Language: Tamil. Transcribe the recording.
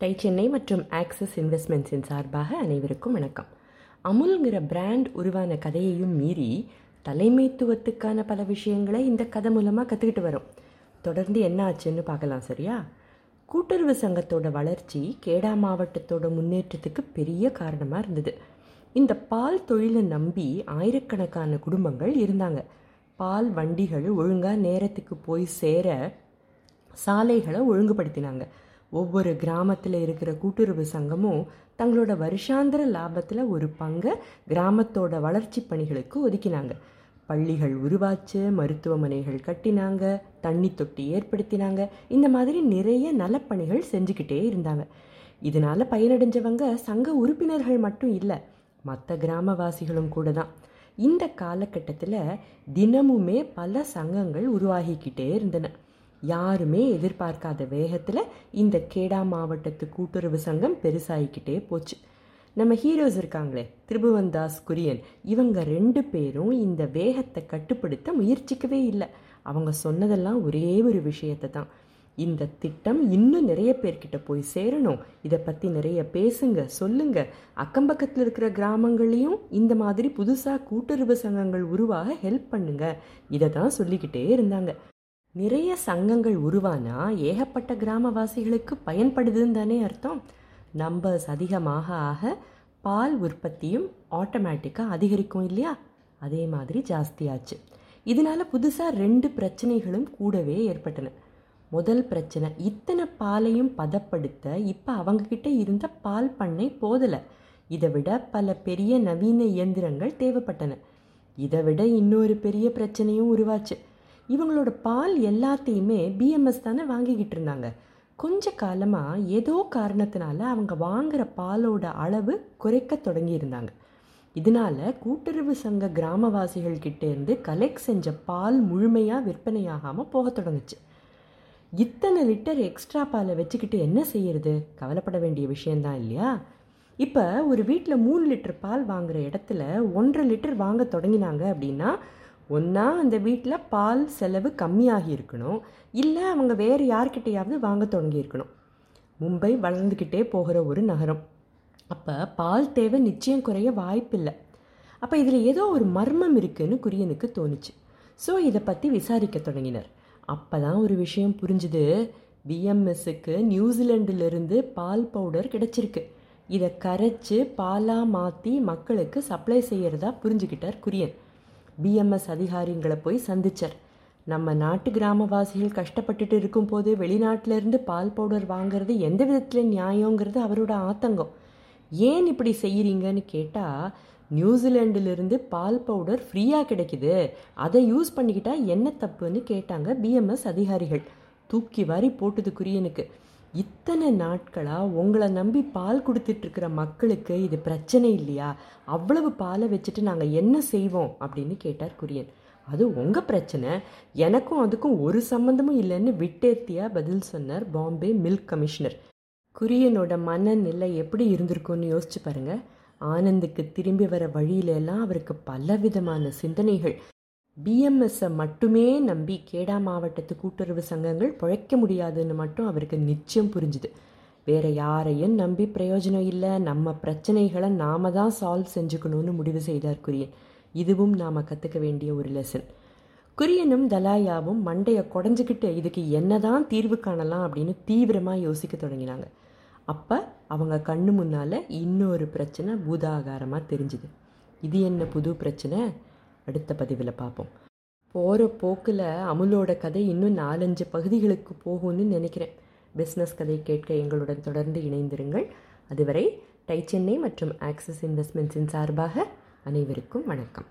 டை சென்னை மற்றும் ஆக்சிஸ் இன்வெஸ்ட்மெண்ட்ஸின் சார்பாக அனைவருக்கும் வணக்கம். அமுல்ங்கிற பிராண்ட் உருவான கதையையும் மீறி தலைமைத்துவத்துக்கான பல விஷயங்களை இந்த கதை மூலமாக கற்றுக்கிட்டு வரோம். தொடர்ந்து என்ன ஆச்சுன்னு பார்க்கலாம் சரியா? கூட்டுறவு சங்கத்தோட வளர்ச்சி கேடா மாவட்டத்தோட முன்னேற்றத்துக்கு பெரிய காரணமாக இருந்தது. இந்த பால் தொழிலை நம்பி ஆயிரக்கணக்கான குடும்பங்கள் இருந்தாங்க. பால் வண்டிகள் ஒழுங்காக நேரத்துக்கு போய் சேர சாலைகளை ஒழுங்குபடுத்தினாங்க. ஒவ்வொரு கிராமத்தில் இருக்கிற கூட்டுறவு சங்கமும் தங்களோட வருஷாந்திர லாபத்தில் ஒரு பங்கை கிராமத்தோட வளர்ச்சி பணிகளுக்கு ஒதுக்கினாங்க. பள்ளிகள் உருவாச்சு மருத்துவமனைகள் கட்டினாங்க தண்ணி தொட்டி ஏற்படுத்தினாங்க. இந்த மாதிரி நிறைய நலப்பணிகள் செஞ்சுக்கிட்டே இருந்தாங்க. இதனால் பயனடைஞ்சவங்க சங்க உறுப்பினர்கள் மட்டும் இல்லை மற்ற கிராமவாசிகளும் கூட தான். இந்த காலகட்டத்தில் தினமுமே பல சங்கங்கள் உருவாகிக்கிட்டே இருந்தன. யாருமே எதிர்பார்க்காத வேகத்தில் இந்த கேடா மாவட்டத்து கூட்டுறவு சங்கம் பெருசாகிக்கிட்டே போச்சு. நம்ம ஹீரோஸ் இருக்காங்களே திரிபுவன்தாஸ் குரியன் இவங்க ரெண்டு பேரும் இந்த வேகத்தை கட்டுப்படுத்த முயற்சிக்கவே இல்லை. அவங்க சொன்னதெல்லாம் ஒரே ஒரு விஷயத்தை தான். இந்த திட்டம் இன்னும் நிறைய பேர்கிட்ட போய் சேரணும். இதை பற்றி நிறைய பேசுங்க சொல்லுங்க. அக்கம் பக்கத்தில் இருக்கிற கிராமங்களையும் இந்த மாதிரி புதுசாக கூட்டுறவு சங்கங்கள் உருவாக ஹெல்ப் பண்ணுங்க. இதை தான் சொல்லிக்கிட்டே இருந்தாங்க. நிறைய சங்கங்கள் உருவானா ஏகப்பட்ட கிராமவாசிகளுக்கு பயன்படுதுன்னு தானே அர்த்தம். நம்பர்ஸ் அதிகமாக ஆக பால் உற்பத்தியும் ஆட்டோமேட்டிக்காக அதிகரிக்கும் இல்லையா? அதே மாதிரி ஜாஸ்தியாச்சு. இதனால புதுசாக ரெண்டு பிரச்சனைகளும் கூடவே ஏற்பட்டன. முதல் பிரச்சனை இத்தனை பாலையும் பதப்படுத்த இப்போ அவங்கக்கிட்ட இருந்த பால் பண்ணை போதலை. இதை விட பல பெரிய நவீன இயந்திரங்கள் தேவைப்பட்டன. இதை விட இன்னொரு பெரிய பிரச்சனையும் உருவாச்சு. இவங்களோட பால் எல்லாத்தையுமே பிஎம்எஸ் தானே வாங்கிக்கிட்டு இருந்தாங்க. கொஞ்ச காலமாக ஏதோ காரணத்தினால அவங்க வாங்குகிற பாலோட அளவு குறைக்க தொடங்கியிருந்தாங்க இதனால கூட்டுறவு சங்க கிராமவாசிகள் இருந்து கலெக்ட் செஞ்ச பால் முழுமையாக விற்பனையாகாமல் போக தொடங்குச்சு. இத்தனை லிட்டர் எக்ஸ்ட்ரா பாலை வச்சுக்கிட்டு என்ன செய்யறது? கவலைப்பட வேண்டிய விஷயந்தான் இல்லையா? இப்போ ஒரு வீட்டில் மூணு லிட்டர் பால் வாங்குகிற இடத்துல ஒன்றரை லிட்டர் வாங்க தொடங்கினாங்க அப்படின்னா ஒன்றா அந்த வீட்டில் பால் செலவு கம்மியாகி இருக்கணும். இல்லை அவங்க வேறு யார்கிட்டையாவது வாங்க தொடங்கியிருக்கணும் மும்பை வளர்ந்துக்கிட்டே போகிற ஒரு நகரம். அப்போ பால் தேவை நிச்சயம் குறைய வாய்ப்பில்லை. அப்போ இதில் ஏதோ ஒரு மர்மம் இருக்குன்னு குரியனுக்கு தோணுச்சு. ஸோ இதை பற்றி விசாரிக்க தொடங்கினர். அப்போ தான் ஒரு விஷயம் புரிஞ்சுது. பிஎம்எஸ்ஸுக்கு நியூசிலாண்டிலிருந்து பால் பவுடர் கிடச்சிருக்கு. இதை கரைச்சி பாலாக மாற்றி மக்களுக்கு சப்ளை செய்கிறதா புரிஞ்சுக்கிட்டார் குரியன். பிஎம்எஸ் அதிகாரிங்களை போய் சந்திச்சார். நம்ம நாட்டு கிராமவாசிகள் கஷ்டப்பட்டுட்டு இருக்கும்போது வெளிநாட்டிலேருந்து பால் பவுடர் வாங்குறது எந்த விதத்தில் நியாயங்கிறது அவரோட ஆத்தங்கம். ஏன் இப்படி செய்கிறீங்கன்னு கேட்டால் நியூசிலாண்டிலிருந்து பால் பவுடர் ஃப்ரீயாக கிடைக்குது. அதை யூஸ் பண்ணிக்கிட்டால் என்ன தப்புன்னு கேட்டாங்க பிஎம்எஸ் அதிகாரிகள். தூக்கி வாரி போட்டது குரியனுக்கு இத்தனை நாட்களாக உங்களை நம்பி பால் கொடுத்துட்ருக்கிற மக்களுக்கு இது பிரச்சனை இல்லையா? அவ்வளவு பாலை வச்சுட்டு நாங்கள் என்ன செய்வோம்? அப்படின்னு கேட்டார் குரியன். அது உங்கள் பிரச்சனை. எனக்கும் அதுக்கும் ஒரு சம்மந்தமும் இல்லைன்னு விட்டேத்தியாக பதில் சொன்னார் பாம்பே மில்க் கமிஷனர். குரியனோட மனநிலை எப்படி இருந்திருக்கும்னு யோசிச்சு பாருங்க. ஆனந்துக்கு திரும்பி வர வழியிலெல்லாம் அவருக்கு பலவிதமான சிந்தனைகள். பிஎம்எஸ்ஸை மட்டுமே நம்பி கேடா மாவட்டத்து கூட்டுறவு சங்கங்கள் பிழைக்க முடியாதுன்னு மட்டும் அவருக்கு நிச்சயம் புரிஞ்சுது. வேற யாரையும் நம்பி பிரயோஜனம் இல்லை. நம்ம பிரச்சனைகளை நாம தான் சால்வ் செஞ்சுக்கணும்னு முடிவு செய்தார் குரியன். இதுவும் நாம் கற்றுக்க வேண்டிய ஒரு லெசன் குரியனும் தலாயாவும் மண்டையை குடஞ்சிக்கிட்டு இதுக்கு என்னதான் தீர்வு காணலாம் அப்படின்னு தீவிரமாக யோசிக்க தொடங்கினாங்க. அப்போ அவங்க கண்ணு முன்னால் இன்னொரு பிரச்சனை பூதாகாரமாக தெரிஞ்சுது. இது என்ன புது பிரச்சனை? அடுத்த பதிவில் பார்ப்போம் போகிற போக்கில் அமுலோட கதை இன்னும் நாலஞ்சு பகுதிகளுக்கு போகும்னு நினைக்கிறேன். பிஸ்னஸ் கதை கேட்க எங்களுடன் தொடர்ந்து இணைந்திருங்கள். அதுவரை டை சென்னை மற்றும் ஆக்சிஸ் இன்வெஸ்ட்மெண்ட்ஸின் சார்பாக அனைவருக்கும் வணக்கம்.